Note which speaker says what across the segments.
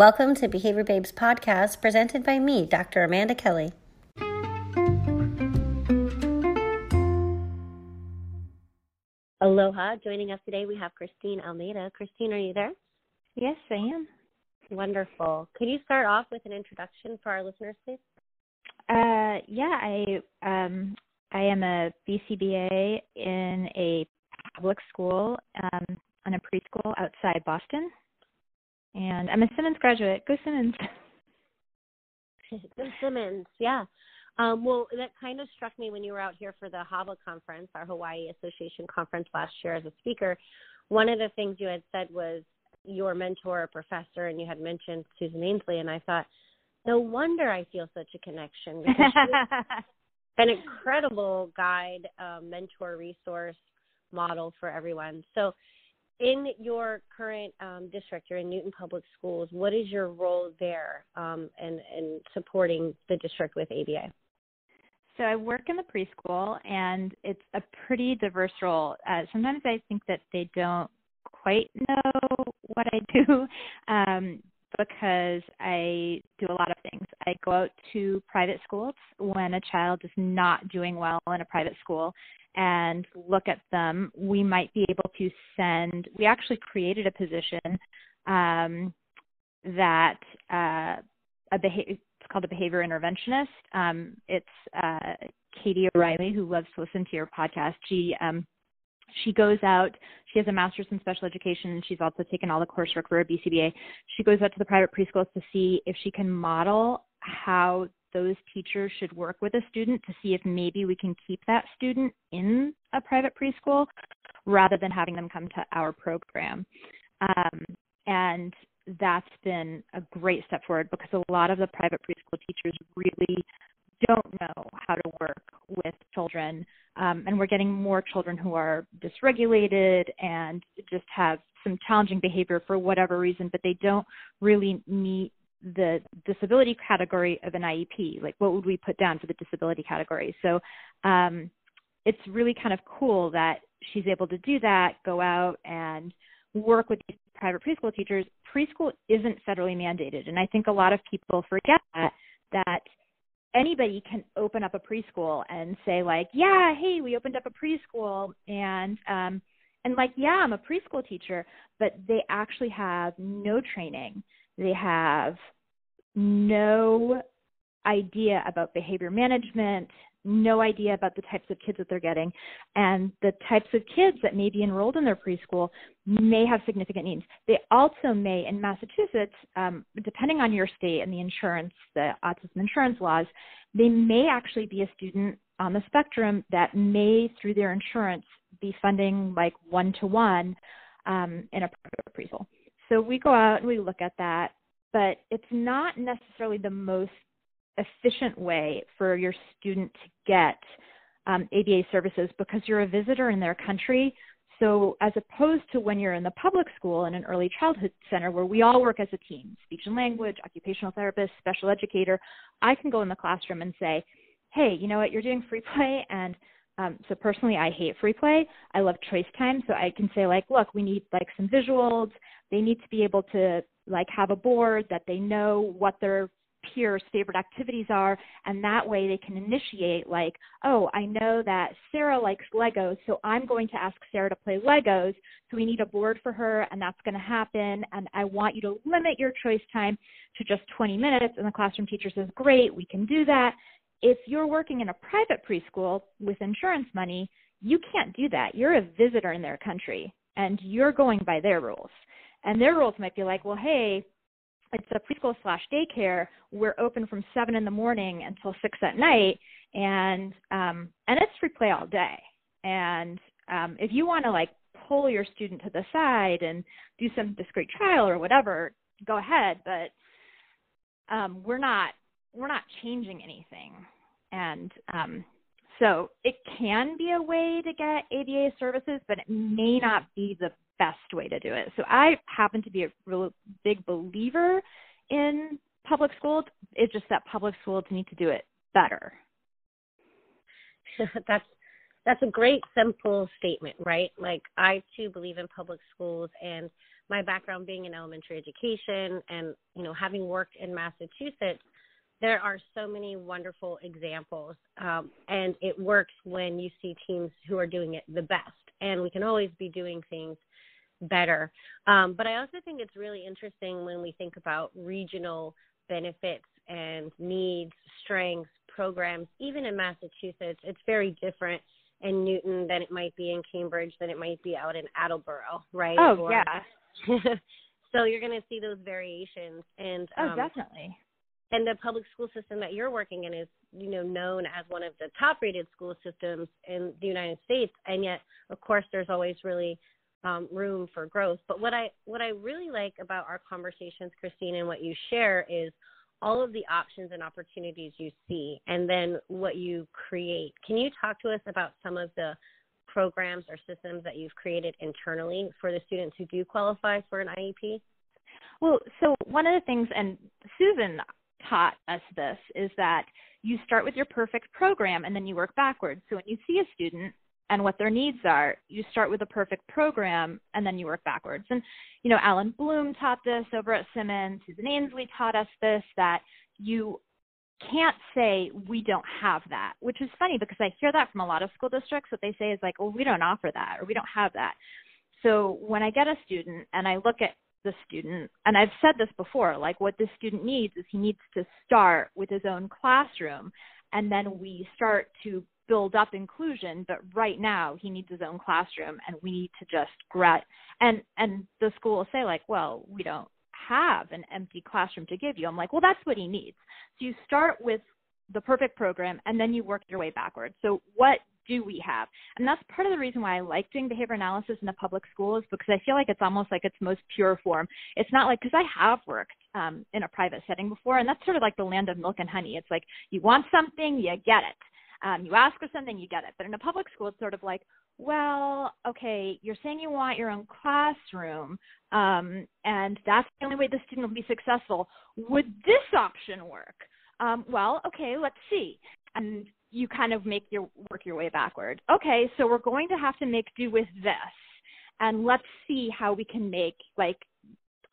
Speaker 1: Welcome to Behavior Babes podcast presented by me, Dr. Amanda Kelly. Aloha. Joining us today, we have Christine Almeida. Christine, are you there?
Speaker 2: Yes, I am.
Speaker 1: Wonderful. Could you start off with an introduction for our listeners, please?
Speaker 2: Uh, yeah, I um, I am a BCBA in a public school, um, in a preschool outside Boston, and I'm a Simmons graduate. Go Simmons!
Speaker 1: Go Simmons! Yeah. Um, well, that kind of struck me when you were out here for the HABA conference, our Hawaii Association conference last year as a speaker. One of the things you had said was your mentor or professor, and you had mentioned Susan Ainsley, and I thought, no wonder I feel such a connection. an incredible guide, um, mentor, resource model for everyone. So, in your current um, district, you're in Newton Public Schools. What is your role there um, in, in supporting the district with ABA?
Speaker 2: So I work in the preschool, and it's a pretty diverse role. Uh, sometimes I think that they don't quite know what I do um, because I do a lot of things. I go out to private schools when a child is not doing well in a private school and look at them. We might be able to send, we actually created a position um, that uh, a behavior, it's called a behavior interventionist. Um, it's uh, Katie O'Reilly, who loves to listen to your podcast. She um, she goes out she has a master's in special education and she's also taken all the coursework for a. Bcba she goes out to the private preschools to see if she can model how those teachers should work with a student to see if maybe we can keep that student in a private preschool rather than having them come to our program. Um, and that's been a great step forward because a lot of the private preschool teachers really don't know how to work with children. Um, and we're getting more children who are dysregulated and just have some challenging behavior for whatever reason, but they don't really meet the disability category of an IEP. Like, what would we put down for the disability category? So, um, it's really kind of cool that she's able to do that, go out and work with these private preschool teachers. Preschool isn't federally mandated, and I think a lot of people forget that that anybody can open up a preschool and say like yeah hey we opened up a preschool and um and like yeah i'm a preschool teacher but they actually have no training. They have no idea about behavior management no idea about the types of kids that they're getting. And the types of kids that may be enrolled in their preschool may have significant needs. They also may in massachusetts um, depending on your state and the insurance the autism insurance laws they may actually be a student on the spectrum that may through their insurance be funding like one to one in a preschool. So we go out and we look at that but it's not necessarily the most efficient way for your student to get um, ABA services because you're a visitor in their country. So, as opposed to when you're in the public school in an early childhood center where we all work as a team speech and language, occupational therapist, special educator I can go in the classroom and say, hey, you know what, you're doing free play. And um, so, personally, I hate free play. I love choice time. So, I can say, like, look, we need like some visuals. They need to be able to like have a board that they know what their peers' favorite activities are, and that way they can initiate, like, oh, I know that Sarah likes Legos, so I'm going to ask Sarah to play Legos. So we need a board for her, and that's going to happen. And I want you to limit your choice time to just 20 minutes. And the classroom teacher says, great, we can do that. If you're working in a private preschool with insurance money, you can't do that. You're a visitor in their country, and you're going by their rules. And their rules might be like, well, hey, it's a preschool slash daycare. We're open from seven in the morning until six at night, and um, and it's free play all day. And um, if you want to like pull your student to the side and do some discrete trial or whatever, go ahead. But um, we're not we're not changing anything, and um, so it can be a way to get ABA services, but it may not be the best way to do it. So I happen to be a real big believer in public schools. It's just that public schools need to do it better.
Speaker 1: that's that's a great simple statement, right? Like I too believe in public schools and my background being in elementary education and you know having worked in Massachusetts, there are so many wonderful examples, um, and it works when you see teams who are doing it the best. And we can always be doing things better. Um, but I also think it's really interesting when we think about regional benefits and needs, strengths, programs. Even in Massachusetts, it's very different in Newton than it might be in Cambridge, than it might be out in Attleboro, right?
Speaker 2: Oh or, yeah.
Speaker 1: so you're going to see those variations, and
Speaker 2: oh, um, definitely.
Speaker 1: And the public school system that you're working in is, you know, known as one of the top-rated school systems in the United States, and yet, of course, there's always really um, room for growth. But what I what I really like about our conversations, Christine, and what you share is all of the options and opportunities you see, and then what you create. Can you talk to us about some of the programs or systems that you've created internally for the students who do qualify for an IEP?
Speaker 2: Well, so one of the things, and Susan taught us this, is that you start with your perfect program and then you work backwards. So when you see a student and what their needs are. You start with a perfect program and then you work backwards. And, you know, Alan Bloom taught this over at Simmons, Susan Ainsley taught us this, that you can't say we don't have that, which is funny because I hear that from a lot of school districts. What they say is like, well, we don't offer that or we don't have that. So when I get a student and I look at the student, and I've said this before, like what this student needs is he needs to start with his own classroom and then we start to build up inclusion but right now he needs his own classroom and we need to just grad and and the school will say like well we don't have an empty classroom to give you. I'm like well that's what he needs. So you start with the perfect program and then you work your way backwards. So what do we have? And that's part of the reason why i like doing behavior analysis in the public schools because i feel like it's almost like its most pure form. It's not like because i have worked um, in a private setting before and that's sort of like the land of milk and honey. It's like you want something you get it um, you ask for something, you get it. But in a public school, it's sort of like, well, okay, you're saying you want your own classroom, um, and that's the only way the student will be successful. Would this option work? Um, well, okay, let's see. And you kind of make your work your way backward. Okay, so we're going to have to make do with this, and let's see how we can make like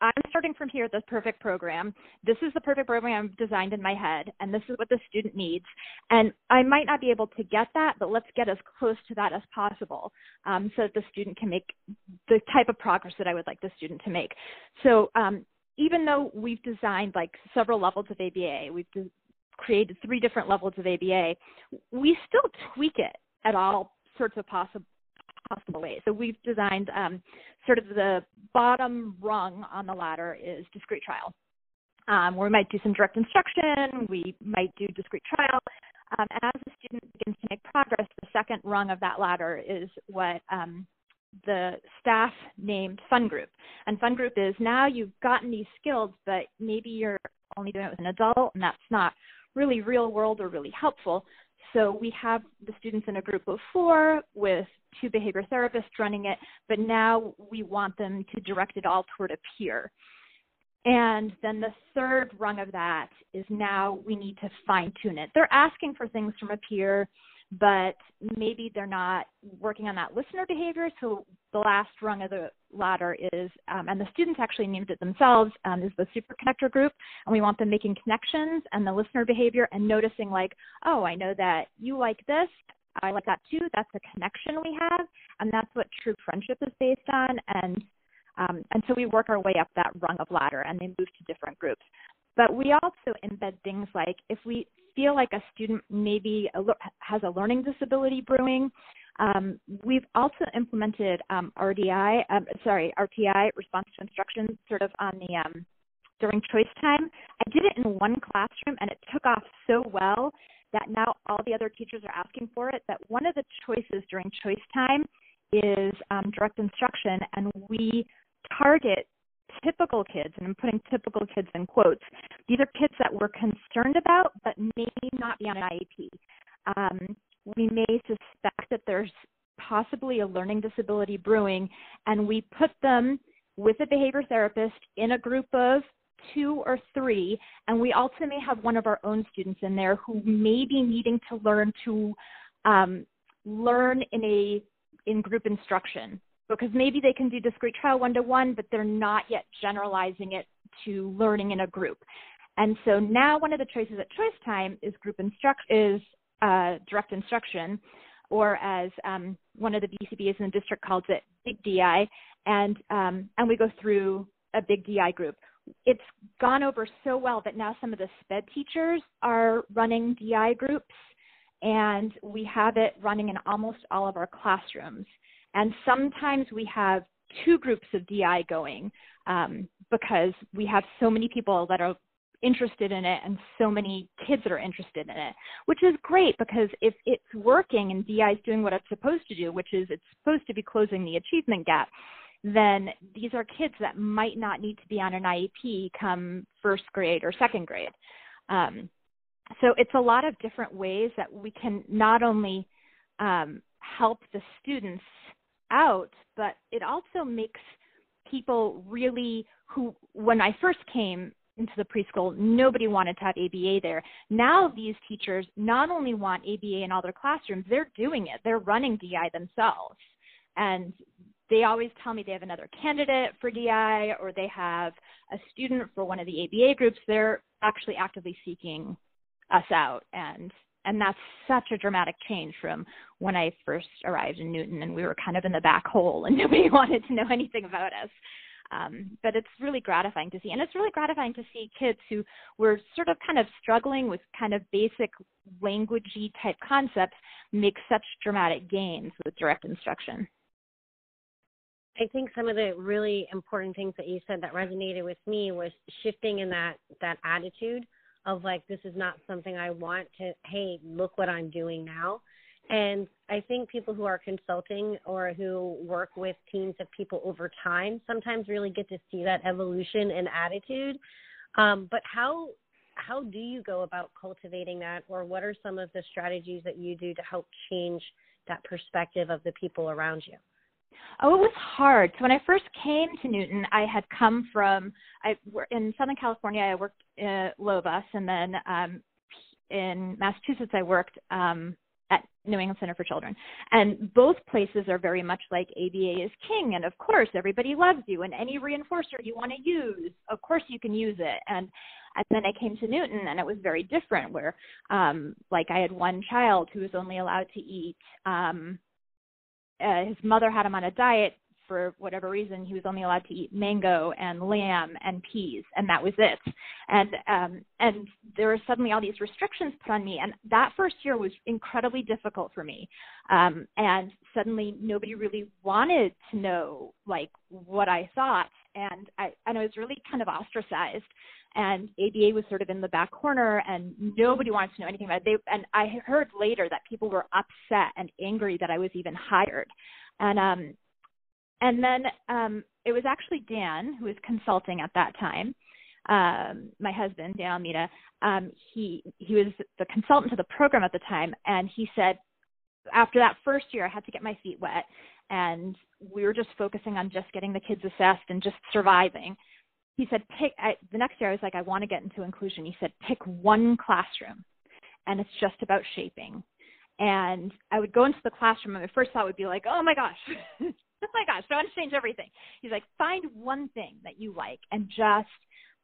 Speaker 2: I'm starting from here at this perfect program. This is the perfect program I've designed in my head, and this is what the student needs. And I might not be able to get that, but let's get as close to that as possible um, so that the student can make the type of progress that I would like the student to make. So um, even though we've designed like several levels of ABA, we've de- created three different levels of ABA, we still tweak it at all sorts of possible possible ways. So we've designed um, sort of the bottom rung on the ladder is discrete trial. Um, we might do some direct instruction, we might do discrete trial. Um, and as the student begins to make progress, the second rung of that ladder is what um, the staff named Fun Group. And Fun Group is now you've gotten these skills, but maybe you're only doing it with an adult, and that's not really real world or really helpful. So we have the students in a group of four with two behavior therapists running it, but now we want them to direct it all toward a peer. And then the third rung of that is now we need to fine tune it. They're asking for things from a peer but maybe they're not working on that listener behavior. So the last rung of the ladder is, um, and the students actually named it themselves, um, is the super connector group. And we want them making connections and the listener behavior and noticing like, oh, I know that you like this. I like that too. That's a connection we have. And that's what true friendship is based on. And um, and so we work our way up that rung of ladder and they move to different groups. But we also embed things like if we feel like a student maybe has a learning disability brewing, um, we've also implemented um, RDI, um, sorry, RTI, response to instruction, sort of on the um, during choice time. I did it in one classroom and it took off so well that now all the other teachers are asking for it. That one of the choices during choice time is um, direct instruction, and we target typical kids, and I'm putting typical kids in quotes, these are kids that we're concerned about but may not be on an IEP. Um, we may suspect that there's possibly a learning disability brewing, and we put them with a behavior therapist in a group of two or three, and we also may have one of our own students in there who may be needing to learn to um, learn in a in group instruction because maybe they can do discrete trial one to one, but they're not yet generalizing it to learning in a group. And so now one of the choices at choice time is group instruct is uh, direct instruction, or as um, one of the BCBAs in the district calls it, big DI, and um, and we go through a big DI group. It's gone over so well that now some of the SPED teachers are running DI groups, and we have it running in almost all of our classrooms. And sometimes we have two groups of DI going um, because we have so many people that are interested in it and so many kids that are interested in it, which is great because if it's working and DI is doing what it's supposed to do, which is it's supposed to be closing the achievement gap, then these are kids that might not need to be on an IEP come first grade or second grade. Um, so it's a lot of different ways that we can not only um, help the students out, but it also makes people really who, when I first came into the preschool, nobody wanted to have ABA there. Now these teachers not only want ABA in all their classrooms, they're doing it. They're running DI themselves. And they always tell me they have another candidate for DI or they have a student for one of the ABA groups. They're actually actively seeking us out and and that's such a dramatic change from when I first arrived in Newton and we were kind of in the back hole and nobody wanted to know anything about us. Um, but it's really gratifying to see. And it's really gratifying to see kids who were sort of kind of struggling with kind of basic languagey type concepts make such dramatic gains with direct instruction.
Speaker 1: I think some of the really important things that you said that resonated with me was shifting in that that attitude of like this is not something I want to hey look what I'm doing now and I think people who are consulting or who work with teams of people over time sometimes really get to see that evolution and attitude. Um, but how how do you go about cultivating that, or what are some of the strategies that you do to help change that perspective of the people around you?
Speaker 2: Oh, it was hard. So when I first came to Newton, I had come from I in Southern California. I worked at Lomas, and then um, in Massachusetts, I worked um, at New England Center for Children. And both places are very much like ABA is king. And of course, everybody loves you. And any reinforcer you want to use, of course, you can use it. And and then I came to Newton, and it was very different. Where, um, like, I had one child who was only allowed to eat. Um, uh, his mother had him on a diet for whatever reason, he was only allowed to eat mango and lamb and peas, and that was it. And um, and there were suddenly all these restrictions put on me, and that first year was incredibly difficult for me. Um, and suddenly, nobody really wanted to know like what I thought, and I and I was really kind of ostracized. And ABA was sort of in the back corner, and nobody wanted to know anything about it. They, and I heard later that people were upset and angry that I was even hired. And um, and then um, it was actually Dan who was consulting at that time. Um, my husband, Dan Almeida, um, he he was the consultant to the program at the time, and he said after that first year, I had to get my feet wet, and we were just focusing on just getting the kids assessed and just surviving. He said, pick. I, the next year, I was like, I want to get into inclusion. He said, pick one classroom, and it's just about shaping. And I would go into the classroom, and my first thought would be like, oh my gosh. oh my gosh, I want to change everything. He's like, find one thing that you like and just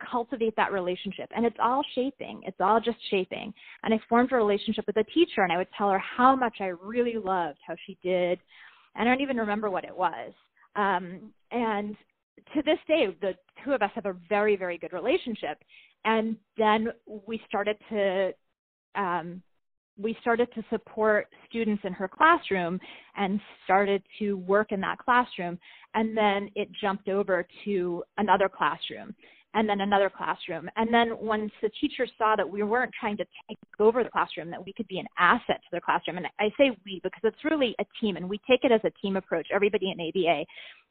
Speaker 2: cultivate that relationship. And it's all shaping. It's all just shaping. And I formed a relationship with a teacher and I would tell her how much I really loved how she did. And I don't even remember what it was. Um, and to this day, the two of us have a very, very good relationship. And then we started to um, we started to support students in her classroom and started to work in that classroom. And then it jumped over to another classroom and then another classroom. And then once the teacher saw that we weren't trying to take over the classroom, that we could be an asset to the classroom. And I say we because it's really a team and we take it as a team approach, everybody in ABA.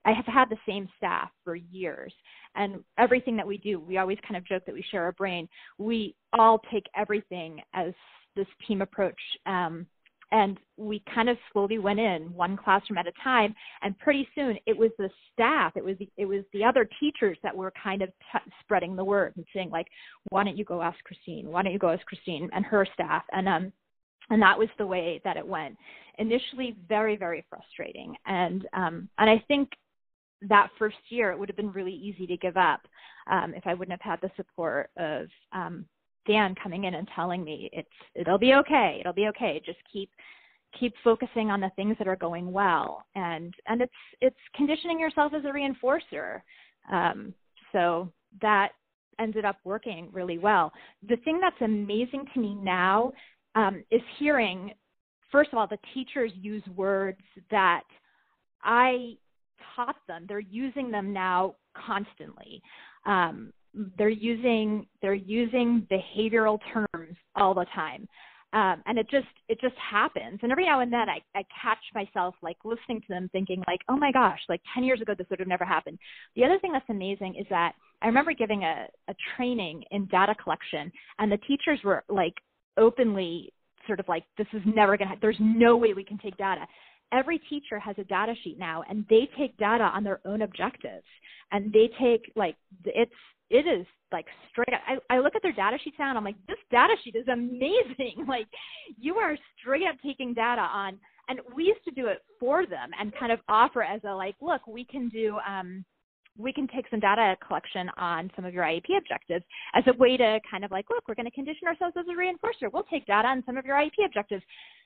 Speaker 2: I have had the same staff for years. And everything that we do, we always kind of joke that we share a brain. We all take everything as this team approach. Um, and we kind of slowly went in one classroom at a time and pretty soon it was the staff it was the, it was the other teachers that were kind of t- spreading the word and saying like why don't you go ask christine why don't you go ask christine and her staff and um and that was the way that it went. Initially, very very frustrating, and um, and I think that first year it would have been really easy to give up um, if I wouldn't have had the support of um, Dan coming in and telling me it's it'll be okay, it'll be okay. Just keep keep focusing on the things that are going well, and and it's it's conditioning yourself as a reinforcer. Um, so that ended up working really well. The thing that's amazing to me now um, is hearing, first of all, the teachers use words that I taught them. They're using them now constantly. Um, they're using they're using behavioral terms all the time um, and it just it just happens and every now and then I, I catch myself like listening to them thinking like oh my gosh like 10 years ago this would have never happened the other thing that's amazing is that i remember giving a, a training in data collection and the teachers were like openly sort of like this is never to there's no way we can take data every teacher has a data sheet now and they take data on their own objectives and they take like it's it is like straight up, I, I look at their data sheets now and I'm like, this data sheet is amazing. like you are straight up taking data on and we used to do it for them and kind of offer as a like, look, we can do um we can take some data collection on some of your IEP objectives as a way to kind of like, look, we're going to condition ourselves as a reinforcer. We'll take data on some of your IEP objectives.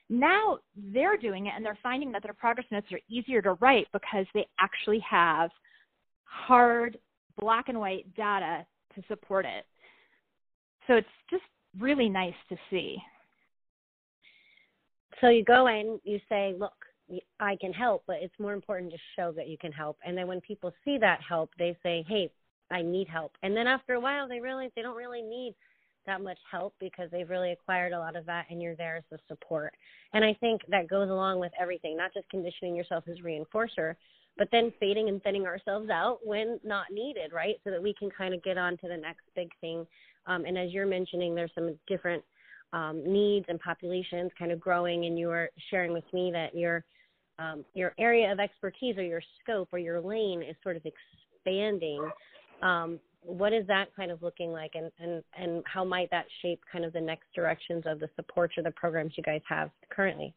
Speaker 2: Now they're doing it and they're finding that their progress notes are easier to write because they actually have hard black and white data to support it. So it's just really nice to see.
Speaker 1: So you go in, you say, look, I can help, but it's more important to show that you can help. And then when people see that help, they say, hey, I need help. And then after a while, they realize they don't really need that much help because they've really acquired a lot of that and you're there as the support. And I think that goes along with everything, not just conditioning yourself as reinforcer, but then fading and thinning ourselves out when not needed, right? So that we can kind of get on to the next big thing. Um, and as you're mentioning, there's some different um, needs and populations kind of growing, and you were sharing with me that your um, your area of expertise or your scope or your lane is sort of expanding. Um, what is that kind of looking like, and, and, and how might that shape kind of the next directions of the supports or the programs you guys have currently?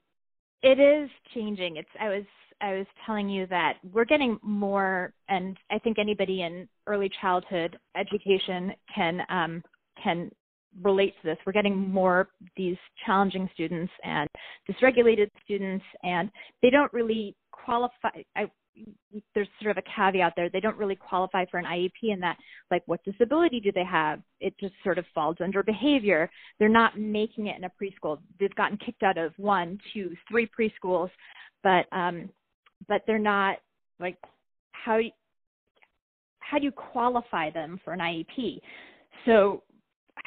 Speaker 2: It is changing. It's I was I was telling you that we're getting more, and I think anybody in early childhood education can um, can relate to this. We're getting more these challenging students and dysregulated students, and they don't really qualify. I, there's sort of a caveat there. They don't really qualify for an IEP in that, like, what disability do they have? It just sort of falls under behavior. They're not making it in a preschool. They've gotten kicked out of one, two, three preschools, but um, but they're not like how how do you qualify them for an IEP? So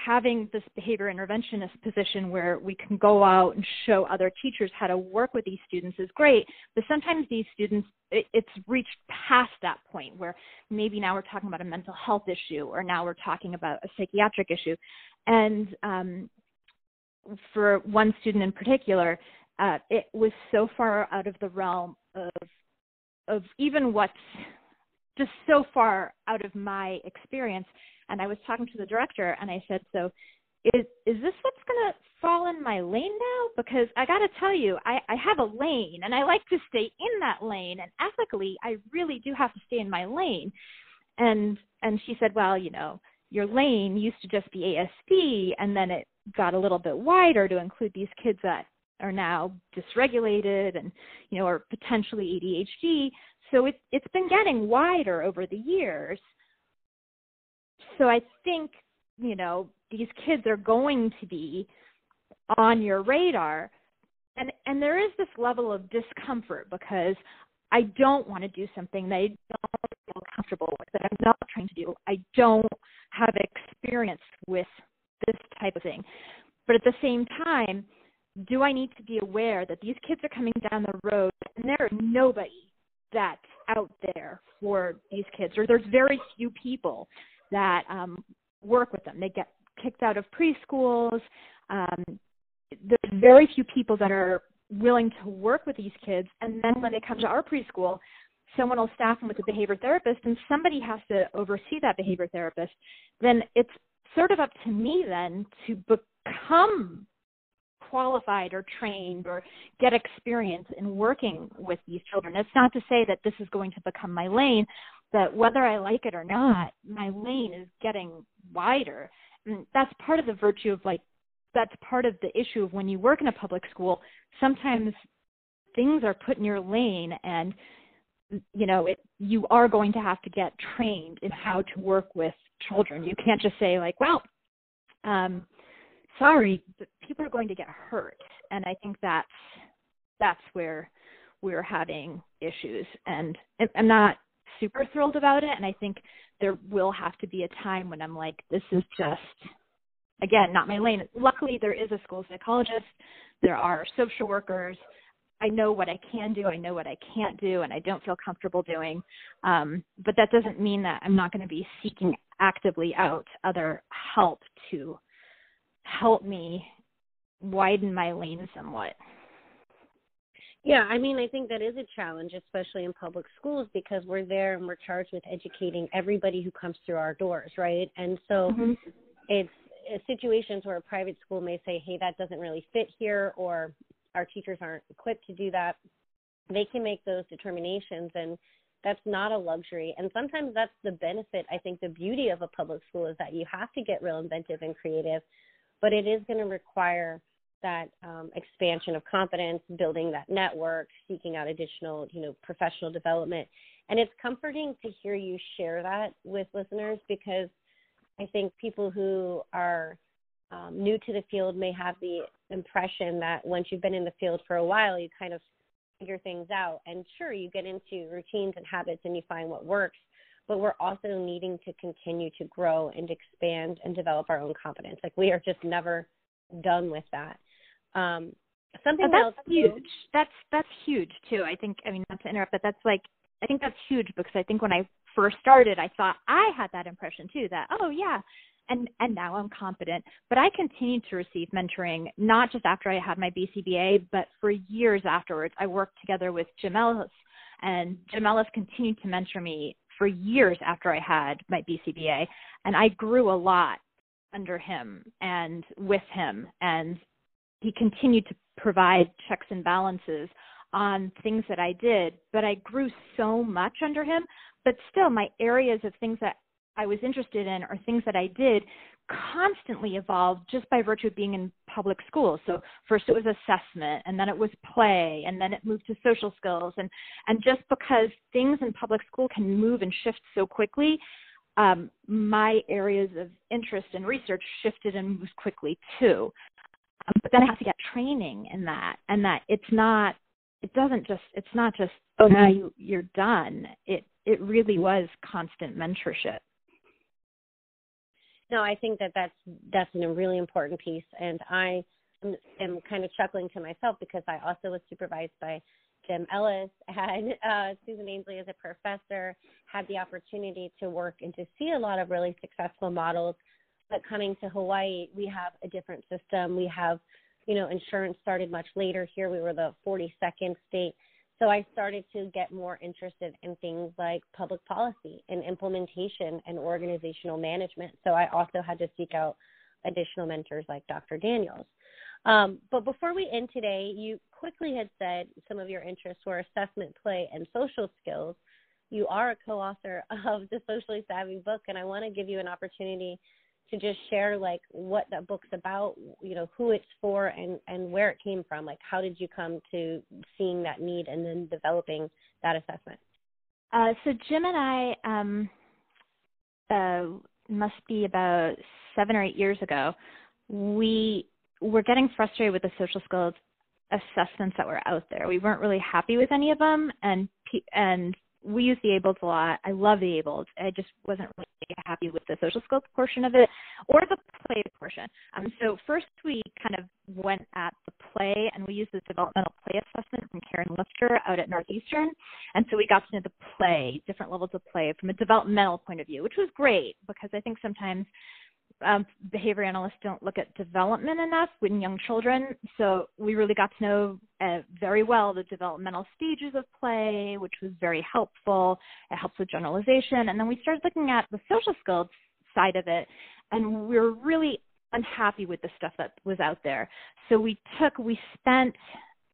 Speaker 2: having this behavior interventionist position where we can go out and show other teachers how to work with these students is great but sometimes these students it, it's reached past that point where maybe now we're talking about a mental health issue or now we're talking about a psychiatric issue and um, for one student in particular uh, it was so far out of the realm of of even what's just so far out of my experience. And I was talking to the director, and I said, "So, is is this what's going to fall in my lane now? Because I got to tell you, I I have a lane, and I like to stay in that lane. And ethically, I really do have to stay in my lane." And and she said, "Well, you know." Your lane used to just be ASD, and then it got a little bit wider to include these kids that are now dysregulated and you know are potentially ADHD. So it's it's been getting wider over the years. So I think you know these kids are going to be on your radar, and and there is this level of discomfort because I don't want to do something that I don't feel comfortable with, that I'm not trying to do. I don't have experience with this type of thing. But at the same time, do I need to be aware that these kids are coming down the road and there is nobody that's out there for these kids, or there's very few people that um, work with them. They get kicked out of preschools. Um, there's very few people that are willing to work with these kids, and then when they come to our preschool, someone will staff them with a behavior therapist, and somebody has to oversee that behavior therapist. Then it's sort of up to me then to become qualified or trained or get experience in working with these children. It's not to say that this is going to become my lane, that whether I like it or not, my lane is getting wider. And that's part of the virtue of like, that's part of the issue of when you work in a public school. Sometimes things are put in your lane and you know it, you are going to have to get trained in how to work with children you can't just say like well um sorry people are going to get hurt and i think that's that's where we're having issues and i'm not super thrilled about it and i think there will have to be a time when i'm like this is just again not my lane luckily there is a school psychologist there are social workers I know what I can do, I know what I can't do, and I don't feel comfortable doing. Um, but that doesn't mean that I'm not going to be seeking actively out other help to help me widen my lane somewhat.
Speaker 1: Yeah, I mean, I think that is a challenge, especially in public schools, because we're there and we're charged with educating everybody who comes through our doors, right? And so mm-hmm. it's, it's situations where a private school may say, hey, that doesn't really fit here, or our teachers aren't equipped to do that. They can make those determinations, and that's not a luxury. And sometimes that's the benefit. I think the beauty of a public school is that you have to get real inventive and creative, but it is going to require that um, expansion of confidence, building that network, seeking out additional, you know, professional development. And it's comforting to hear you share that with listeners because I think people who are um, new to the field may have the impression that once you've been in the field for a while, you kind of figure things out. And sure, you get into routines and habits and you find what works, but we're also needing to continue to grow and expand and develop our own competence. Like we are just never done with that. Um, something
Speaker 2: that's
Speaker 1: else
Speaker 2: huge. That's that's huge too. I think. I mean, not to interrupt, but that's like I think that's huge because I think when I first started, I thought I had that impression too. That oh yeah, and and now I'm confident. But I continued to receive mentoring not just after I had my BCBA, but for years afterwards. I worked together with Jim Ellis, and Jim Ellis continued to mentor me for years after I had my BCBA, and I grew a lot under him and with him, and he continued to provide checks and balances on things that I did, but I grew so much under him. But still, my areas of things that I was interested in or things that I did constantly evolved just by virtue of being in public school. So first it was assessment and then it was play and then it moved to social skills and and just because things in public school can move and shift so quickly, um, my areas of interest and research shifted and moved quickly too. Um, but then I have to get training in that and that it's not it doesn't just it's not just oh now you you're done. It it really was constant mentorship
Speaker 1: no, I think that that's that's a really important piece, and I am, am kind of chuckling to myself because I also was supervised by Jim Ellis and uh, Susan Ainsley as a professor, had the opportunity to work and to see a lot of really successful models. But coming to Hawaii, we have a different system. We have, you know, insurance started much later here. We were the 42nd state so I started to get more interested in things like public policy and implementation and organizational management. So I also had to seek out additional mentors like Dr. Daniels. Um, but before we end today, you quickly had said some of your interests were assessment, play, and social skills. You are a co author of the Socially Savvy book, and I want to give you an opportunity to just share like what that book's about, you know, who it's for and and where it came from. Like how did you come to seeing that need and then developing that assessment?
Speaker 2: Uh, so Jim and I um, uh, must be about seven or eight years ago. We were getting frustrated with the social skills assessments that were out there. We weren't really happy with any of them, and and we use the ABLLS a lot. I love the ABLLS. I just wasn't really happy with the social skills portion of it or the play portion. Um, so first we kind of went at the play and we used the developmental play assessment from Karin Lifter out at Northeastern. And so we got to know the play, different levels of play from a developmental point of view, which was great because I think sometimes um, behavior analysts don't look at development enough in young children. So we really got to know uh, very well the developmental stages of play, which was very helpful. It helps with generalization. And then we started looking at the social skills side of it. And we we're really unhappy with the stuff that was out there. So we took, we spent,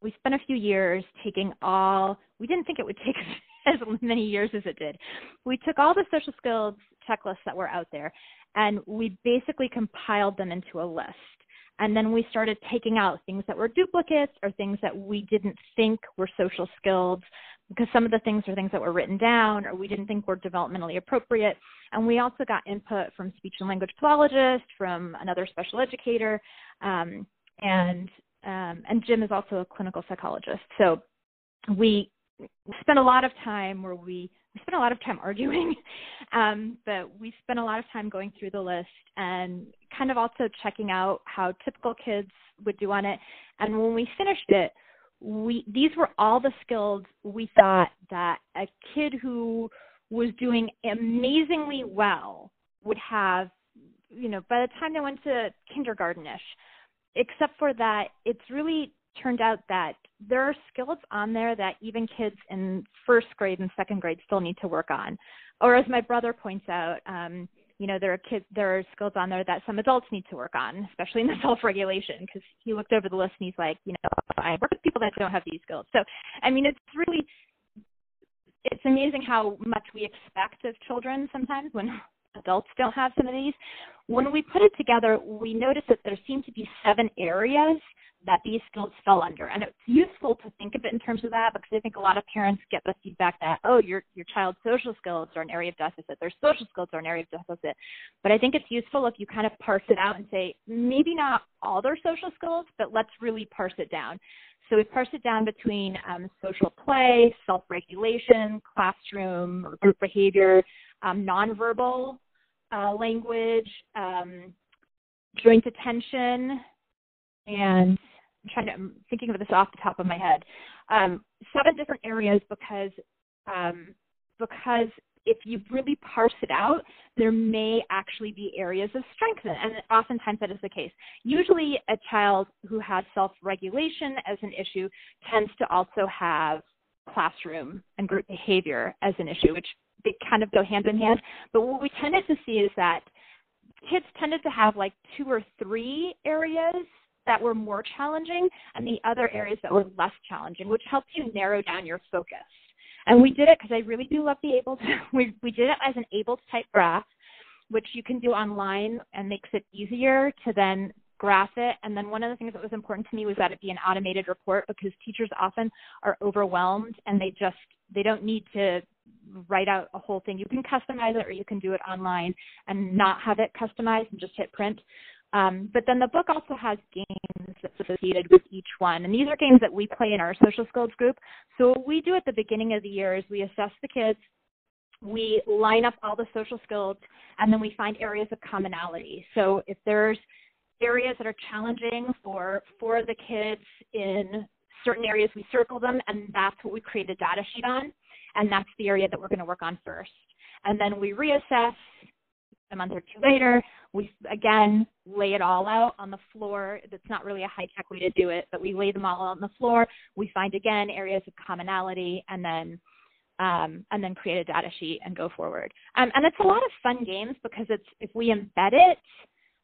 Speaker 2: we spent a few years taking all. We didn't think it would take as many years as it did. We took all the social skills checklists that were out there, and we basically compiled them into a list. And then we started taking out things that were duplicates or things that we didn't think were social skills because some of the things are things that were written down or we didn't think were developmentally appropriate. And we also got input from speech and language pathologist, from another special educator, um, and um, and Jim is also a clinical psychologist. So we spent a lot of time where we spent a lot of time arguing, um, but we spent a lot of time going through the list and kind of also checking out how typical kids would do on it. And when we finished it, we these were all the skills we thought that a kid who was doing amazingly well would have you know by the time they went to kindergartenish except for that it's really turned out that there are skills on there that even kids in first grade and second grade still need to work on. Or as my brother points out um you know there are kids there are skills on there that some adults need to work on especially in the self regulation because he looked over the list and he's like you know i work with people that don't have these skills. So i mean it's really it's amazing how much we expect of children sometimes when adults don't have some of these. When we put it together we noticed that there seem to be seven areas that these skills fell under. And it's useful to think of it in terms of that because I think a lot of parents get the feedback that, oh, your your child's social skills are an area of deficit, their social skills are an area of deficit. But I think it's useful if you kind of parse it out and say, maybe not all their social skills, but let's really parse it down. So we parse it down between um, social play, self-regulation, classroom or group behavior, um, nonverbal uh, language, um, joint attention, and trying to I'm thinking of this off the top of my head. Um, seven different areas because um, because if you really parse it out, there may actually be areas of strength, and oftentimes that is the case. Usually, a child who has self-regulation as an issue tends to also have classroom and group behavior as an issue, which they kind of go hand in hand. But what we tended to see is that kids tended to have like two or three areas that were more challenging and the other areas that were less challenging, which helps you narrow down your focus. And we did it because I really do love the able to, we, we did it as an able to type graph, which you can do online and makes it easier to then graph it. And then one of the things that was important to me was that it be an automated report because teachers often are overwhelmed and they just, they don't need to write out a whole thing. You can customize it or you can do it online and not have it customized and just hit print. Um, but then the book also has games that's associated with each one. And these are games that we play in our social skills group. So what we do at the beginning of the year is we assess the kids, we line up all the social skills, and then we find areas of commonality. So if there's areas that are challenging for for the kids in certain areas, we circle them, and that's what we create a data sheet on. And that's the area that we're going to work on first. And then we reassess a month or two later, we again lay it all out on the floor. That's not really a high tech way to do it, but we lay them all out on the floor. We find again areas of commonality, and then um, and then create a data sheet and go forward. Um, and it's a lot of fun games because it's if we embed it,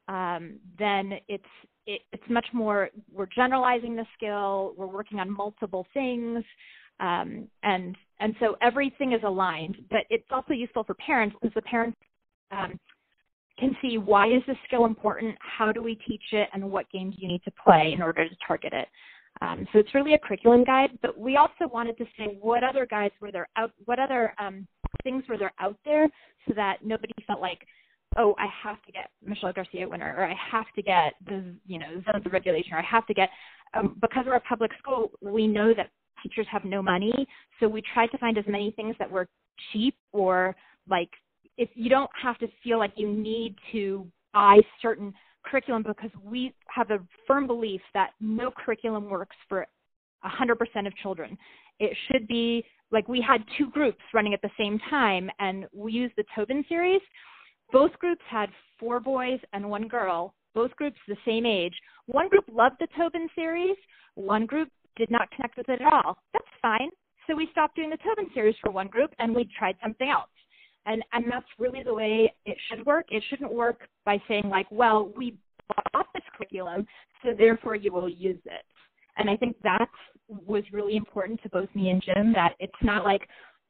Speaker 2: um, then it's it, it's much more. We're generalizing the skill. We're working on multiple things. Um, and and so everything is aligned. But it's also useful for parents because the parents um, can see why is this skill important, how do we teach it, and what games you need to play in order to target it. Um, so it's really a curriculum guide, but we also wanted to say what other guides were there out, what other um, things were there out there, so that nobody felt like, oh, I have to get Michelle Garcia Winner, or I have to get the, you know, zones of regulation, or I have to get, um, because we're a public school, we know that teachers have no money, so we tried to find as many things that were cheap or like if you don't have to feel like you need to buy certain curriculum because we have a firm belief that no curriculum works for 100% of children. It should be like we had two groups running at the same time and we used the Tobin series. Both groups had four boys and one girl, both groups the same age. One group loved the Tobin series, one group did not connect with it at all. That's fine. So we stopped doing the Tobin series for one group and we tried something else. And and that's really the way it should work. It shouldn't work by saying like, well, we bought this curriculum, so therefore you will use it. And I think that was really important to both me and Jim that it's not like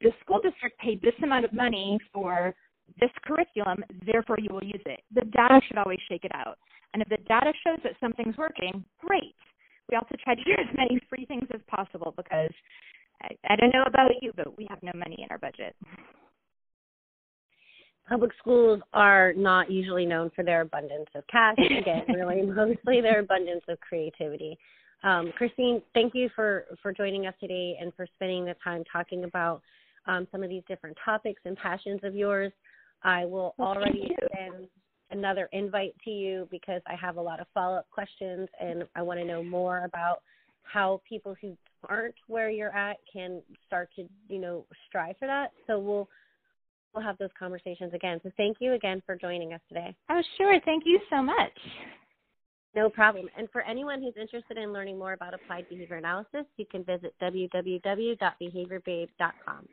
Speaker 2: the school district paid this amount of money for this curriculum, therefore you will use it. The data should always shake it out. And if the data shows that something's working, great. We also try to do as many free things as possible because I, I don't know about you, but we have no money in our budget.
Speaker 1: Public schools are not usually known for their abundance of cash. Again, really mostly their abundance of creativity. Um, Christine, thank you for, for joining us today and for spending the time talking about um, some of these different topics and passions of yours. I will well, already send another invite to you because I have a lot of follow up questions and I want to know more about how people who aren't where you're at can start to, you know, strive for that. So we'll we'll have those conversations again. So thank you again for joining us today.
Speaker 2: Oh, sure. Thank you so much.
Speaker 1: No problem. And for anyone who's interested in learning more about applied behavior analysis, you can visit www.behaviorbabe.com.